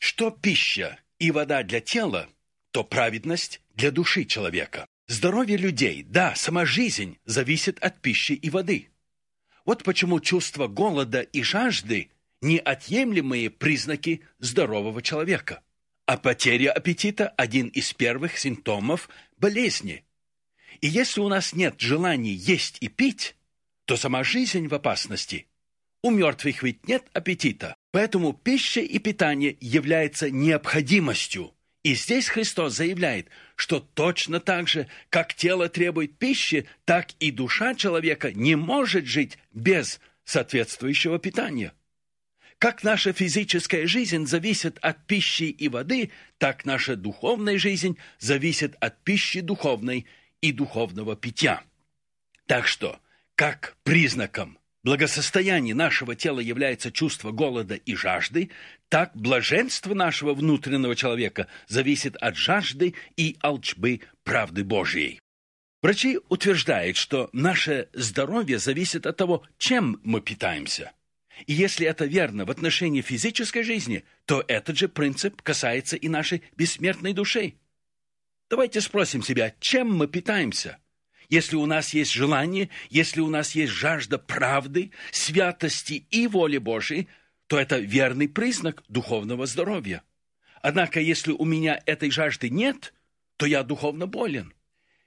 Что пища и вода для тела, то праведность для души человека. Здоровье людей, да, сама жизнь зависит от пищи и воды. Вот почему чувство голода и жажды – неотъемлемые признаки здорового человека. А потеря аппетита – один из первых симптомов болезни. И если у нас нет желания есть и пить, то сама жизнь в опасности. У мертвых ведь нет аппетита, поэтому пища и питание являются необходимостью. И здесь Христос заявляет, что точно так же, как тело требует пищи, так и душа человека не может жить без соответствующего питания. Как наша физическая жизнь зависит от пищи и воды, так наша духовная жизнь зависит от пищи духовной и духовного питья. Так что, как признаком благосостояния нашего тела является чувство голода и жажды, так блаженство нашего внутреннего человека зависит от жажды и алчбы правды Божьей. Врачи утверждают, что наше здоровье зависит от того, чем мы питаемся. И если это верно в отношении физической жизни, то этот же принцип касается и нашей бессмертной души. Давайте спросим себя, чем мы питаемся? Если у нас есть желание, если у нас есть жажда правды, святости и воли Божией, то это верный признак духовного здоровья. Однако, если у меня этой жажды нет, то я духовно болен.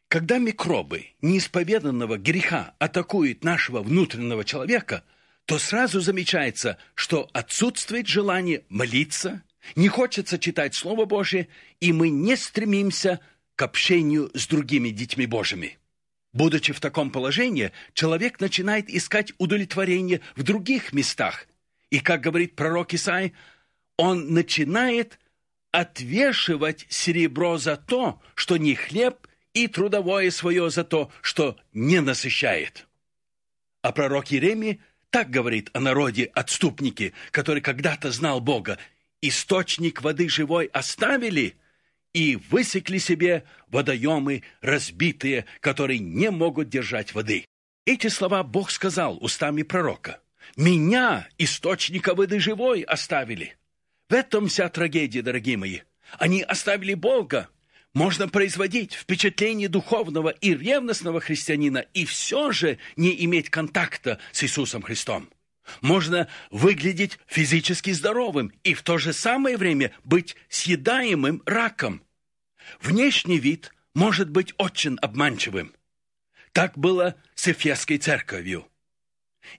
Когда микробы неисповеданного греха атакуют нашего внутреннего человека, то сразу замечается, что отсутствует желание молиться, не хочется читать Слово Божие, и мы не стремимся к общению с другими детьми Божьими. Будучи в таком положении, человек начинает искать удовлетворение в других местах. И, как говорит пророк Исаи, он начинает отвешивать серебро за то, что не хлеб, и трудовое свое за то, что не насыщает. А пророк Иеремия так говорит о народе отступники, который когда-то знал Бога. Источник воды живой оставили – и высекли себе водоемы разбитые, которые не могут держать воды. Эти слова Бог сказал устами пророка. «Меня, источника воды живой, оставили». В этом вся трагедия, дорогие мои. Они оставили Бога. Можно производить впечатление духовного и ревностного христианина и все же не иметь контакта с Иисусом Христом. Можно выглядеть физически здоровым и в то же самое время быть съедаемым раком. Внешний вид может быть очень обманчивым. Так было с Эфесской церковью.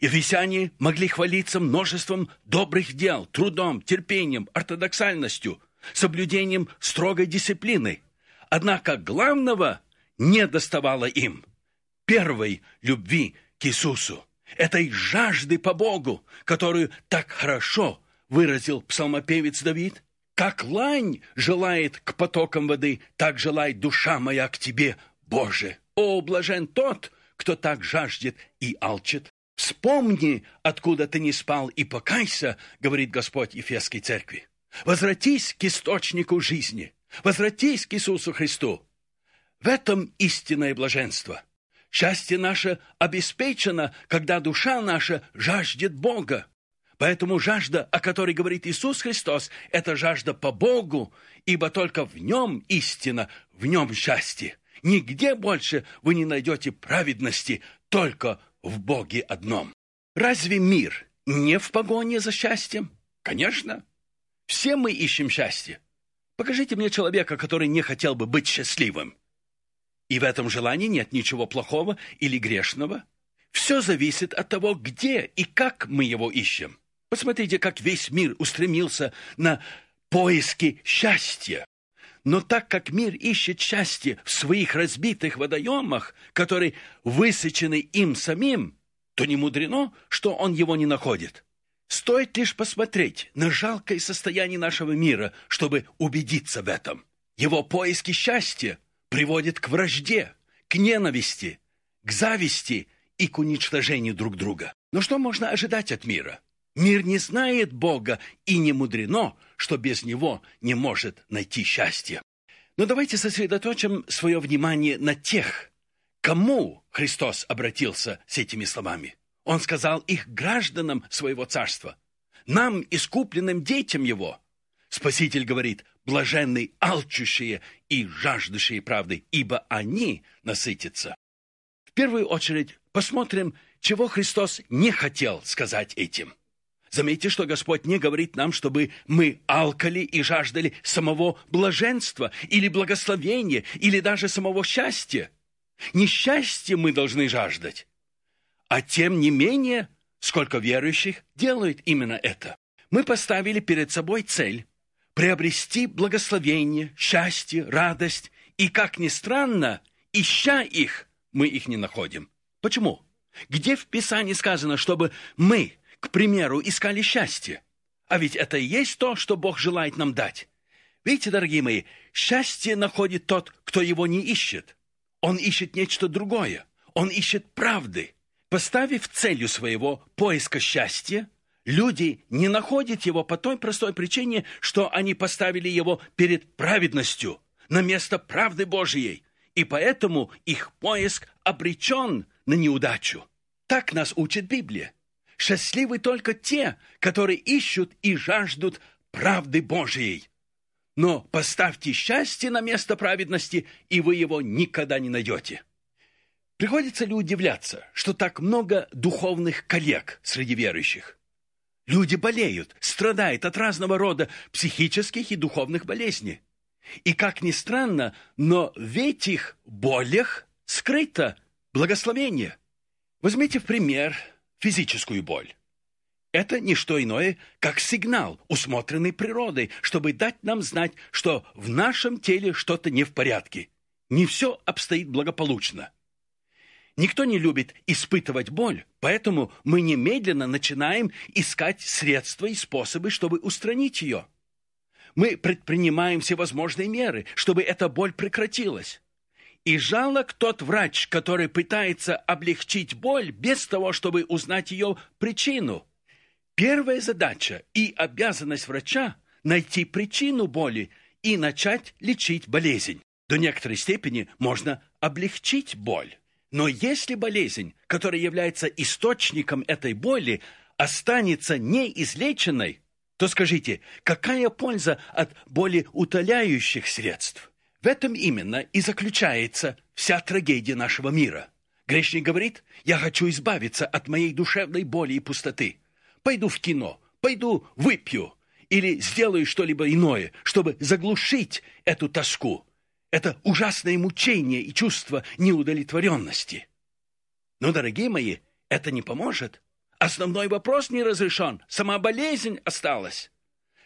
Ефесяне могли хвалиться множеством добрых дел, трудом, терпением, ортодоксальностью, соблюдением строгой дисциплины. Однако главного не доставало им – первой любви к Иисусу этой жажды по Богу, которую так хорошо выразил псалмопевец Давид. Как лань желает к потокам воды, так желает душа моя к тебе, Боже. О, блажен тот, кто так жаждет и алчит. Вспомни, откуда ты не спал, и покайся, говорит Господь Ефесской церкви. Возвратись к источнику жизни, возвратись к Иисусу Христу. В этом истинное блаженство – Счастье наше обеспечено, когда душа наша жаждет Бога. Поэтому жажда, о которой говорит Иисус Христос, это жажда по Богу, ибо только в нем истина, в нем счастье. Нигде больше вы не найдете праведности, только в Боге одном. Разве мир не в погоне за счастьем? Конечно. Все мы ищем счастье. Покажите мне человека, который не хотел бы быть счастливым. И в этом желании нет ничего плохого или грешного. Все зависит от того, где и как мы его ищем. Посмотрите, как весь мир устремился на поиски счастья. Но так как мир ищет счастье в своих разбитых водоемах, которые высечены им самим, то не мудрено, что он его не находит. Стоит лишь посмотреть на жалкое состояние нашего мира, чтобы убедиться в этом. Его поиски счастья приводит к вражде, к ненависти, к зависти и к уничтожению друг друга. Но что можно ожидать от мира? Мир не знает Бога, и не мудрено, что без Него не может найти счастье. Но давайте сосредоточим свое внимание на тех, кому Христос обратился с этими словами. Он сказал их гражданам своего царства, нам, искупленным детям Его. Спаситель говорит, блаженны алчущие и жаждущие правды, ибо они насытятся. В первую очередь посмотрим, чего Христос не хотел сказать этим. Заметьте, что Господь не говорит нам, чтобы мы алкали и жаждали самого блаженства или благословения, или даже самого счастья. Несчастье мы должны жаждать. А тем не менее, сколько верующих делают именно это. Мы поставили перед собой цель приобрести благословение, счастье, радость, и, как ни странно, ища их, мы их не находим. Почему? Где в Писании сказано, чтобы мы, к примеру, искали счастье? А ведь это и есть то, что Бог желает нам дать. Видите, дорогие мои, счастье находит тот, кто его не ищет. Он ищет нечто другое. Он ищет правды. Поставив целью своего поиска счастья, Люди не находят его по той простой причине, что они поставили его перед праведностью, на место правды Божьей, и поэтому их поиск обречен на неудачу. Так нас учит Библия. Счастливы только те, которые ищут и жаждут правды Божьей. Но поставьте счастье на место праведности, и вы его никогда не найдете. Приходится ли удивляться, что так много духовных коллег среди верующих? Люди болеют, страдают от разного рода психических и духовных болезней. И как ни странно, но в этих болях скрыто благословение. Возьмите в пример физическую боль. Это не что иное, как сигнал, усмотренный природой, чтобы дать нам знать, что в нашем теле что-то не в порядке. Не все обстоит благополучно. Никто не любит испытывать боль, поэтому мы немедленно начинаем искать средства и способы, чтобы устранить ее. Мы предпринимаем всевозможные меры, чтобы эта боль прекратилась. И жалок тот врач, который пытается облегчить боль без того, чтобы узнать ее причину. Первая задача и обязанность врача – найти причину боли и начать лечить болезнь. До некоторой степени можно облегчить боль. Но если болезнь, которая является источником этой боли, останется неизлеченной, то скажите, какая польза от болеутоляющих средств? В этом именно и заключается вся трагедия нашего мира. Грешник говорит, я хочу избавиться от моей душевной боли и пустоты. Пойду в кино, пойду выпью или сделаю что-либо иное, чтобы заглушить эту тоску. Это ужасное мучение и чувство неудовлетворенности. Но, дорогие мои, это не поможет. Основной вопрос не разрешен, сама болезнь осталась.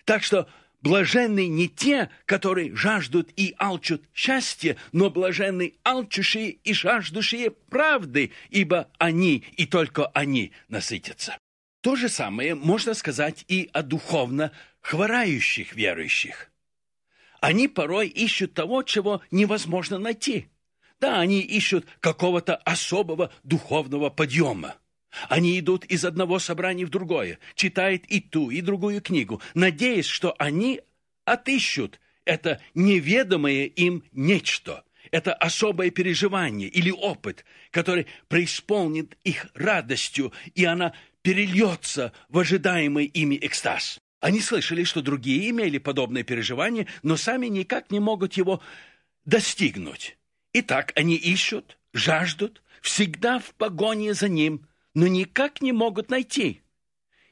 Так что блаженны не те, которые жаждут и алчут счастья, но блаженны алчущие и жаждущие правды, ибо они и только они насытятся. То же самое можно сказать и о духовно хворающих верующих. Они порой ищут того, чего невозможно найти. Да, они ищут какого-то особого духовного подъема. Они идут из одного собрания в другое, читают и ту, и другую книгу, надеясь, что они отыщут это неведомое им нечто, это особое переживание или опыт, который преисполнит их радостью, и она перельется в ожидаемый ими экстаз. Они слышали, что другие имели подобное переживание, но сами никак не могут его достигнуть. Итак, они ищут, жаждут, всегда в погоне за ним, но никак не могут найти.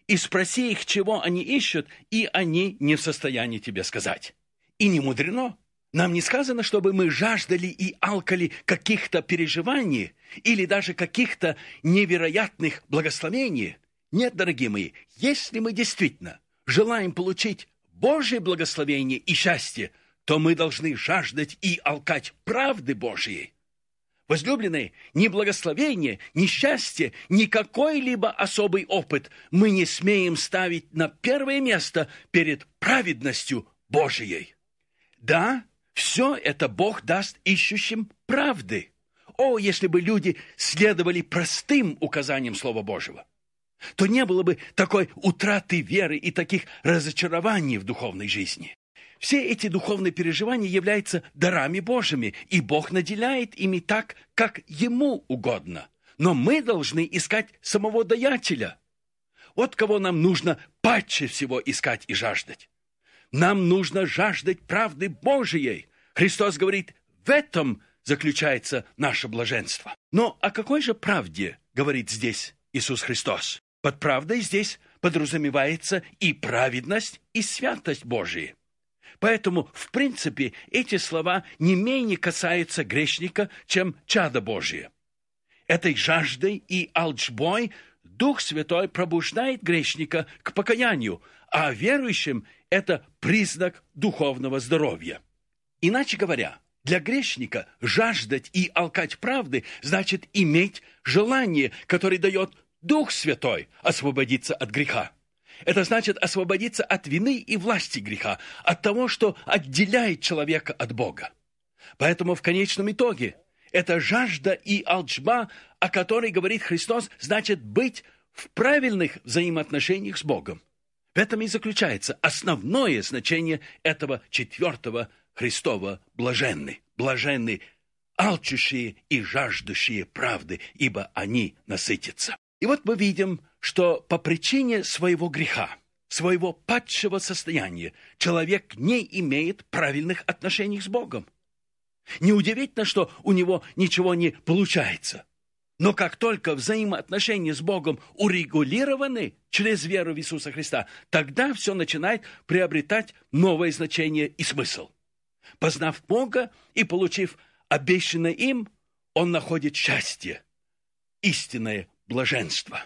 И спроси их, чего они ищут, и они не в состоянии тебе сказать. И не мудрено. Нам не сказано, чтобы мы жаждали и алкали каких-то переживаний или даже каких-то невероятных благословений. Нет, дорогие мои, если мы действительно желаем получить Божье благословение и счастье, то мы должны жаждать и алкать правды Божьей. Возлюбленные, ни благословение, ни счастье, ни какой-либо особый опыт мы не смеем ставить на первое место перед праведностью Божией. Да, все это Бог даст ищущим правды. О, если бы люди следовали простым указаниям Слова Божьего! То не было бы такой утраты веры и таких разочарований в духовной жизни. Все эти духовные переживания являются дарами Божьими, и Бог наделяет ими так, как Ему угодно. Но мы должны искать самого даятеля. Вот кого нам нужно паче всего искать и жаждать. Нам нужно жаждать правды Божией. Христос говорит, в этом заключается наше блаженство. Но о какой же правде говорит здесь Иисус Христос? Под правдой здесь подразумевается и праведность, и святость Божия. Поэтому, в принципе, эти слова не менее касаются грешника, чем чада Божие. Этой жаждой и алчбой Дух Святой пробуждает грешника к покаянию, а верующим это признак духовного здоровья. Иначе говоря, для грешника жаждать и алкать правды значит иметь желание, которое дает Дух Святой освободиться от греха. Это значит освободиться от вины и власти греха, от того, что отделяет человека от Бога. Поэтому в конечном итоге эта жажда и алчба, о которой говорит Христос, значит быть в правильных взаимоотношениях с Богом. В этом и заключается основное значение этого четвертого Христова блаженны. Блаженны алчущие и жаждущие правды, ибо они насытятся. И вот мы видим, что по причине своего греха, своего падшего состояния, человек не имеет правильных отношений с Богом. Неудивительно, что у него ничего не получается. Но как только взаимоотношения с Богом урегулированы через веру в Иисуса Христа, тогда все начинает приобретать новое значение и смысл. Познав Бога и получив обещанное им, он находит счастье, истинное блаженство.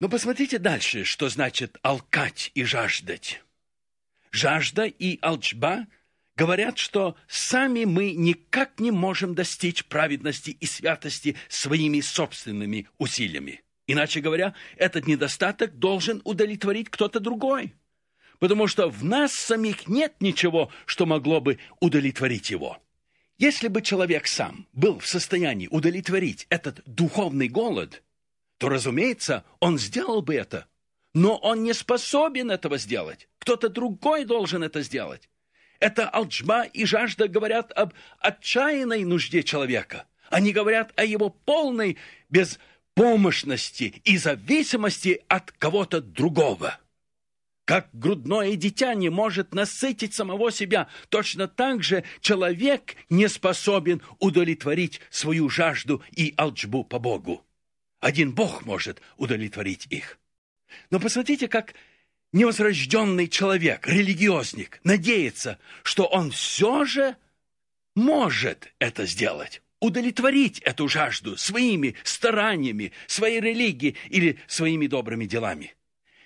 Но посмотрите дальше, что значит алкать и жаждать. Жажда и алчба говорят, что сами мы никак не можем достичь праведности и святости своими собственными усилиями. Иначе говоря, этот недостаток должен удовлетворить кто-то другой. Потому что в нас самих нет ничего, что могло бы удовлетворить его. Если бы человек сам был в состоянии удовлетворить этот духовный голод – то, разумеется, он сделал бы это. Но он не способен этого сделать. Кто-то другой должен это сделать. Это алчба и жажда говорят об отчаянной нужде человека. Они говорят о его полной беспомощности и зависимости от кого-то другого. Как грудное дитя не может насытить самого себя, точно так же человек не способен удовлетворить свою жажду и алчбу по Богу. Один Бог может удовлетворить их. Но посмотрите, как невозрожденный человек, религиозник, надеется, что он все же может это сделать, удовлетворить эту жажду своими стараниями, своей религией или своими добрыми делами.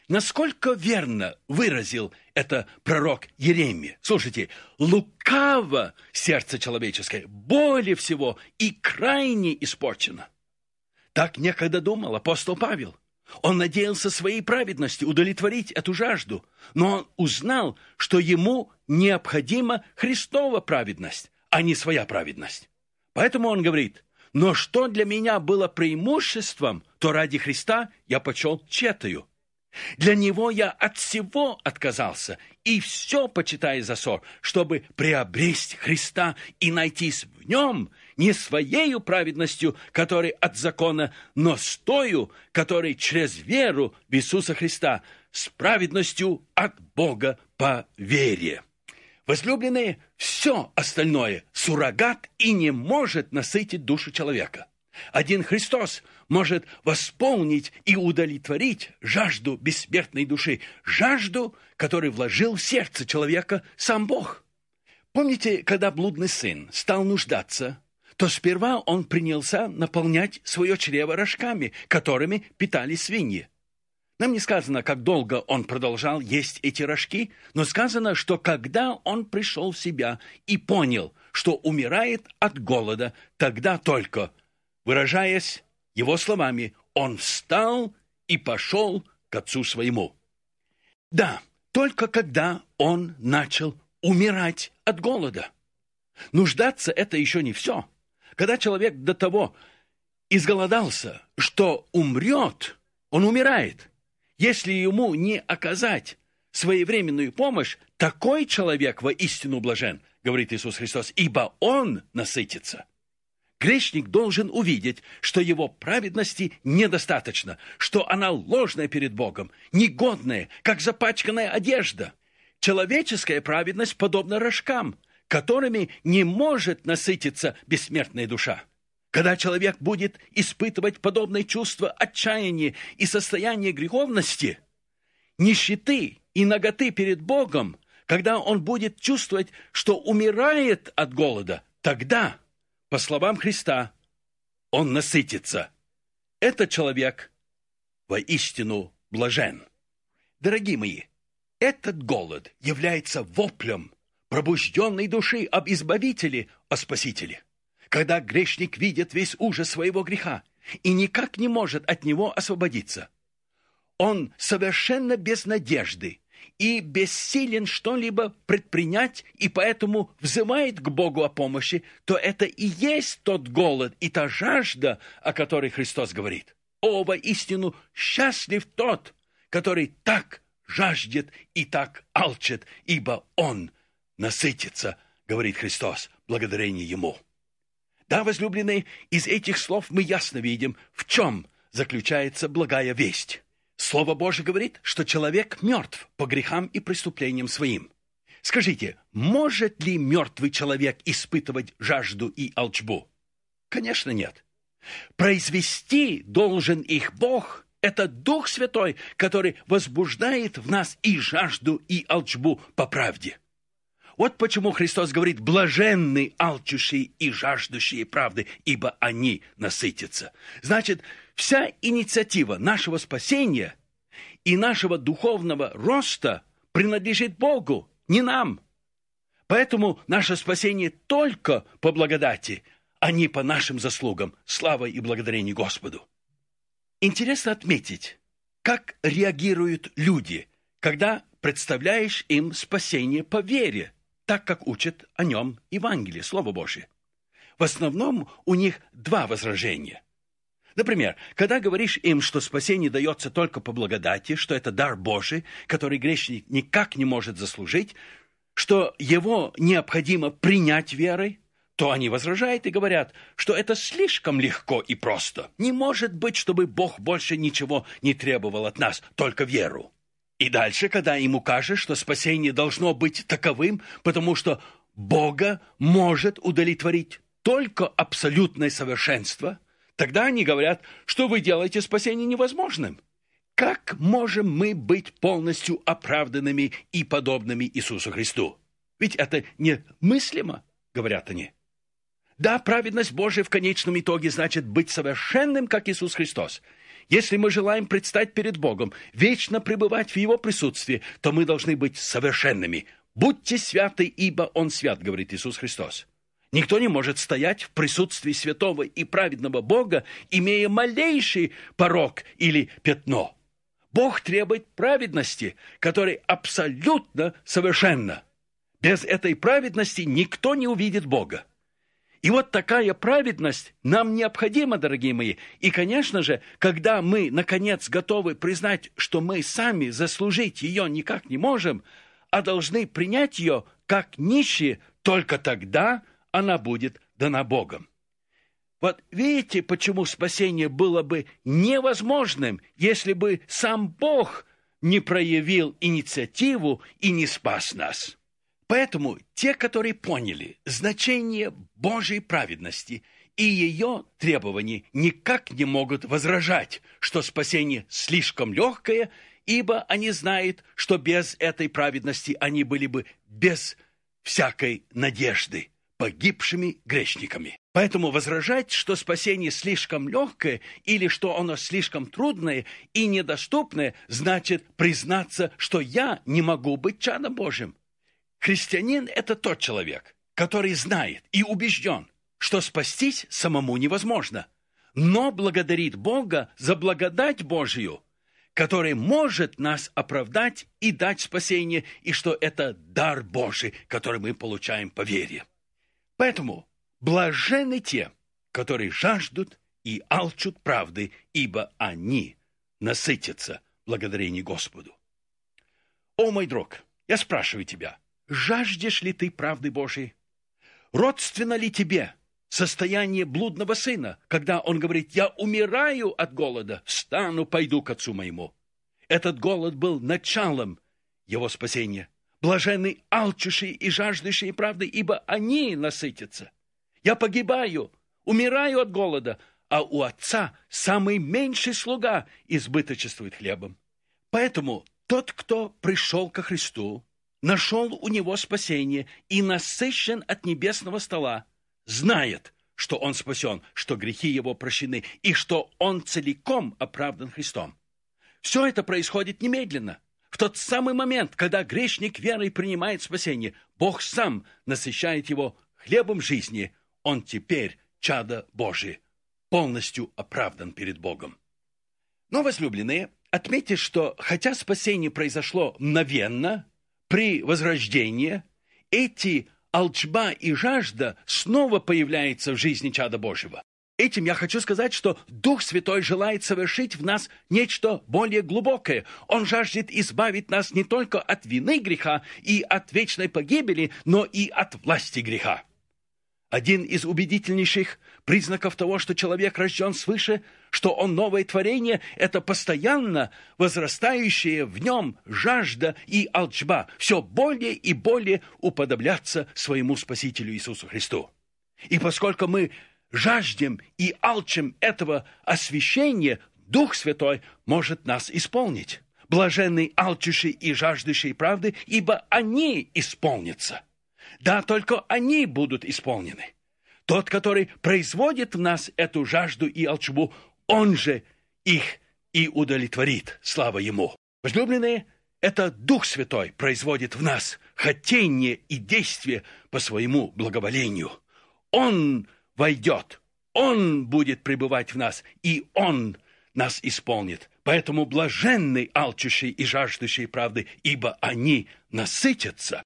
Насколько верно выразил это пророк Еремия. Слушайте, лукаво сердце человеческое, более всего и крайне испорчено. Так некогда думал апостол Павел. Он надеялся своей праведностью удовлетворить эту жажду, но он узнал, что ему необходима Христова праведность, а не своя праведность. Поэтому он говорит, но что для меня было преимуществом, то ради Христа я почел четою. Для него я от всего отказался и все почитаю за ссор, чтобы приобрести Христа и найтись в нем не своею праведностью, которой от закона, но с тою, которой через веру в Иисуса Христа, с праведностью от Бога по вере. Возлюбленные, все остальное – суррогат и не может насытить душу человека. Один Христос может восполнить и удовлетворить жажду бессмертной души, жажду, которую вложил в сердце человека сам Бог. Помните, когда блудный сын стал нуждаться, то сперва он принялся наполнять свое чрево рожками, которыми питали свиньи. Нам не сказано, как долго он продолжал есть эти рожки, но сказано, что когда он пришел в себя и понял, что умирает от голода, тогда только – Выражаясь его словами, он встал и пошел к отцу своему. Да, только когда он начал умирать от голода. Нуждаться – это еще не все. Когда человек до того изголодался, что умрет, он умирает. Если ему не оказать своевременную помощь, такой человек воистину блажен, говорит Иисус Христос, ибо он насытится – Грешник должен увидеть, что его праведности недостаточно, что она ложная перед Богом, негодная, как запачканная одежда. Человеческая праведность подобна рожкам, которыми не может насытиться бессмертная душа. Когда человек будет испытывать подобное чувство отчаяния и состояние греховности, нищеты и наготы перед Богом, когда он будет чувствовать, что умирает от голода, тогда, по словам Христа, он насытится. Этот человек воистину блажен. Дорогие мои, этот голод является воплем пробужденной души об Избавителе, о Спасителе. Когда грешник видит весь ужас своего греха и никак не может от него освободиться, он совершенно без надежды и бессилен что-либо предпринять, и поэтому взывает к Богу о помощи, то это и есть тот голод и та жажда, о которой Христос говорит. О, истину счастлив тот, который так жаждет и так алчит, ибо он насытится, говорит Христос, благодарение Ему. Да, возлюбленные, из этих слов мы ясно видим, в чем заключается благая весть. Слово Божье говорит, что человек мертв по грехам и преступлениям своим. Скажите, может ли мертвый человек испытывать жажду и алчбу? Конечно, нет. Произвести должен их Бог – это Дух Святой, который возбуждает в нас и жажду, и алчбу по правде. Вот почему Христос говорит, блаженны алчущие и жаждущие правды, ибо они насытятся. Значит, вся инициатива нашего спасения и нашего духовного роста принадлежит Богу, не нам. Поэтому наше спасение только по благодати, а не по нашим заслугам. Слава и благодарение Господу. Интересно отметить, как реагируют люди, когда представляешь им спасение по вере – так как учат о нем Евангелие, Слово Божие. В основном у них два возражения. Например, когда говоришь им, что спасение дается только по благодати, что это дар Божий, который грешник никак не может заслужить, что его необходимо принять верой, то они возражают и говорят, что это слишком легко и просто. Не может быть, чтобы Бог больше ничего не требовал от нас, только веру. И дальше, когда ему кажется, что спасение должно быть таковым, потому что Бога может удовлетворить только абсолютное совершенство, тогда они говорят, что вы делаете спасение невозможным. Как можем мы быть полностью оправданными и подобными Иисусу Христу? Ведь это немыслимо, говорят они. Да, праведность Божия в конечном итоге значит быть совершенным, как Иисус Христос – если мы желаем предстать перед Богом, вечно пребывать в Его присутствии, то мы должны быть совершенными. «Будьте святы, ибо Он свят», говорит Иисус Христос. Никто не может стоять в присутствии святого и праведного Бога, имея малейший порог или пятно. Бог требует праведности, которая абсолютно совершенна. Без этой праведности никто не увидит Бога. И вот такая праведность нам необходима, дорогие мои. И, конечно же, когда мы, наконец, готовы признать, что мы сами заслужить ее никак не можем, а должны принять ее как нищие, только тогда она будет дана Богом. Вот видите, почему спасение было бы невозможным, если бы сам Бог не проявил инициативу и не спас нас. Поэтому те, которые поняли значение Божьей праведности и ее требований, никак не могут возражать, что спасение слишком легкое, ибо они знают, что без этой праведности они были бы без всякой надежды погибшими грешниками. Поэтому возражать, что спасение слишком легкое или что оно слишком трудное и недоступное, значит признаться, что я не могу быть чадом Божьим. Христианин – это тот человек, который знает и убежден, что спастись самому невозможно, но благодарит Бога за благодать Божью, который может нас оправдать и дать спасение, и что это дар Божий, который мы получаем по вере. Поэтому блажены те, которые жаждут и алчут правды, ибо они насытятся благодарение Господу. О, мой друг, я спрашиваю тебя – жаждешь ли ты правды Божией? Родственно ли тебе состояние блудного сына, когда он говорит, я умираю от голода, встану, пойду к отцу моему? Этот голод был началом его спасения. Блаженны алчущие и жаждущие правды, ибо они насытятся. Я погибаю, умираю от голода, а у отца самый меньший слуга избыточествует хлебом. Поэтому тот, кто пришел ко Христу, нашел у него спасение и насыщен от небесного стола, знает, что он спасен, что грехи его прощены и что он целиком оправдан Христом. Все это происходит немедленно. В тот самый момент, когда грешник верой принимает спасение, Бог сам насыщает его хлебом жизни. Он теперь чадо Божие, полностью оправдан перед Богом. Но, возлюбленные, отметьте, что хотя спасение произошло мгновенно, при возрождении, эти алчба и жажда снова появляются в жизни чада Божьего. Этим я хочу сказать, что Дух Святой желает совершить в нас нечто более глубокое. Он жаждет избавить нас не только от вины греха и от вечной погибели, но и от власти греха. Один из убедительнейших признаков того, что человек рожден свыше, что он новое творение, это постоянно возрастающая в нем жажда и алчба, все более и более уподобляться своему Спасителю Иисусу Христу. И поскольку мы жаждем и алчим этого освящения, Дух Святой может нас исполнить. Блаженный алчущий и жаждущий правды, ибо они исполнятся. Да, только они будут исполнены. Тот, который производит в нас эту жажду и алчбу, он же их и удовлетворит. Слава Ему. Возлюбленные, это Дух Святой производит в нас хотение и действие по своему благоволению. Он войдет, Он будет пребывать в нас, и Он нас исполнит. Поэтому блаженны алчущие и жаждущие правды, ибо они насытятся.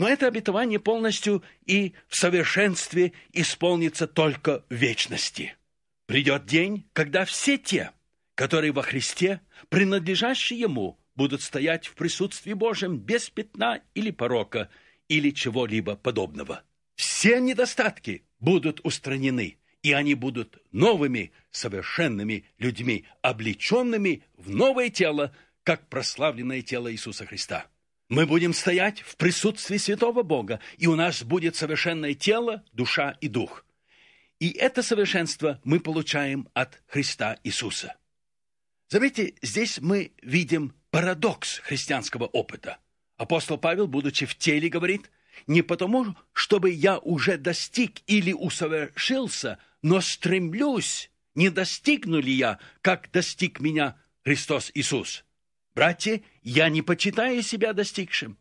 Но это обетование полностью и в совершенстве исполнится только в вечности. Придет день, когда все те, которые во Христе, принадлежащие Ему, будут стоять в присутствии Божьем без пятна или порока, или чего-либо подобного. Все недостатки будут устранены, и они будут новыми, совершенными людьми, облеченными в новое тело, как прославленное тело Иисуса Христа. Мы будем стоять в присутствии святого Бога, и у нас будет совершенное тело, душа и дух. И это совершенство мы получаем от Христа Иисуса. Заметьте, здесь мы видим парадокс христианского опыта. Апостол Павел, будучи в теле, говорит – не потому, чтобы я уже достиг или усовершился, но стремлюсь, не достигну ли я, как достиг меня Христос Иисус. Братья, я не почитаю себя достигшим,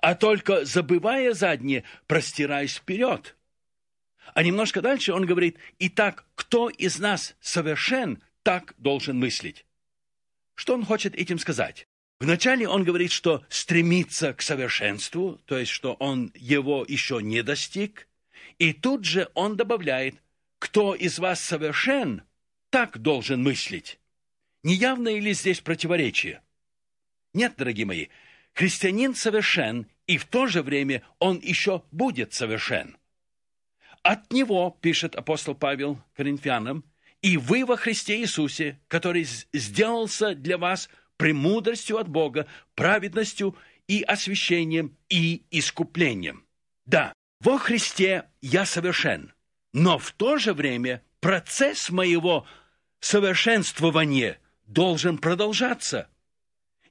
а только, забывая заднее, простираюсь вперед. А немножко дальше он говорит, «Итак, кто из нас совершен, так должен мыслить». Что он хочет этим сказать? Вначале он говорит, что стремится к совершенству, то есть, что он его еще не достиг. И тут же он добавляет, кто из вас совершен, так должен мыслить. Неявно ли здесь противоречие? Нет, дорогие мои, христианин совершен, и в то же время он еще будет совершен. От него, пишет апостол Павел Коринфянам, и вы во Христе Иисусе, который сделался для вас – премудростью от Бога, праведностью и освящением и искуплением. Да, во Христе я совершен, но в то же время процесс моего совершенствования должен продолжаться.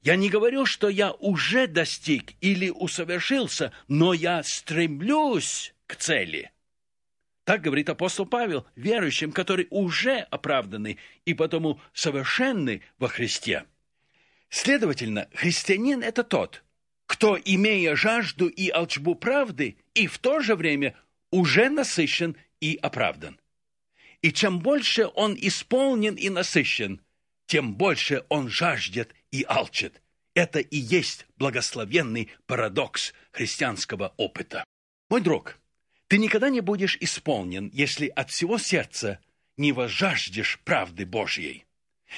Я не говорю, что я уже достиг или усовершился, но я стремлюсь к цели. Так говорит апостол Павел верующим, которые уже оправданы и потому совершенны во Христе. Следовательно, христианин – это тот, кто, имея жажду и алчбу правды, и в то же время уже насыщен и оправдан. И чем больше он исполнен и насыщен, тем больше он жаждет и алчит. Это и есть благословенный парадокс христианского опыта. Мой друг, ты никогда не будешь исполнен, если от всего сердца не возжаждешь правды Божьей.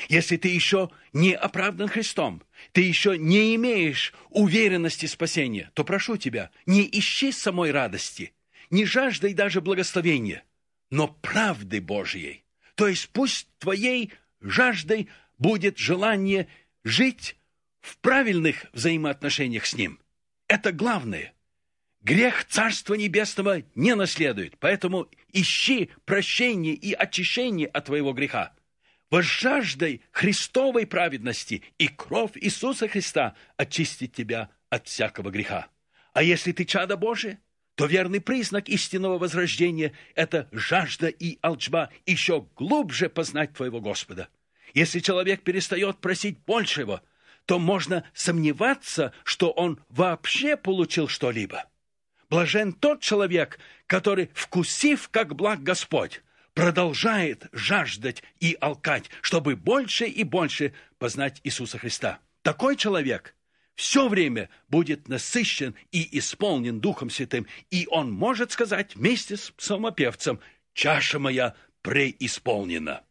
Если ты еще не оправдан Христом, ты еще не имеешь уверенности спасения, то прошу тебя, не ищи самой радости, не жаждай даже благословения, но правды Божьей. То есть пусть твоей жаждой будет желание жить в правильных взаимоотношениях с Ним. Это главное. Грех Царства Небесного не наследует, поэтому ищи прощение и очищение от твоего греха. Возжаждай Христовой праведности, и кровь Иисуса Христа очистит тебя от всякого греха. А если ты чадо Божие, то верный признак истинного возрождения – это жажда и алчба еще глубже познать твоего Господа. Если человек перестает просить большего, то можно сомневаться, что он вообще получил что-либо. Блажен тот человек, который, вкусив, как благ Господь, продолжает жаждать и алкать, чтобы больше и больше познать Иисуса Христа. Такой человек все время будет насыщен и исполнен Духом Святым, и он может сказать вместе с псалмопевцем «Чаша моя преисполнена».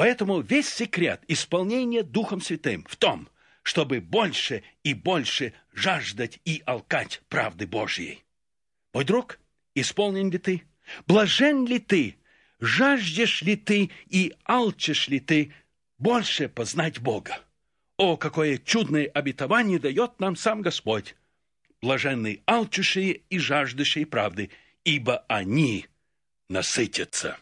Поэтому весь секрет исполнения Духом Святым в том, чтобы больше и больше жаждать и алкать правды Божьей. Мой друг, исполнен ли ты? Блажен ли ты? Жаждешь ли ты и алчешь ли ты больше познать Бога? О, какое чудное обетование дает нам сам Господь! Блаженные алчущие и жаждущие правды, ибо они насытятся.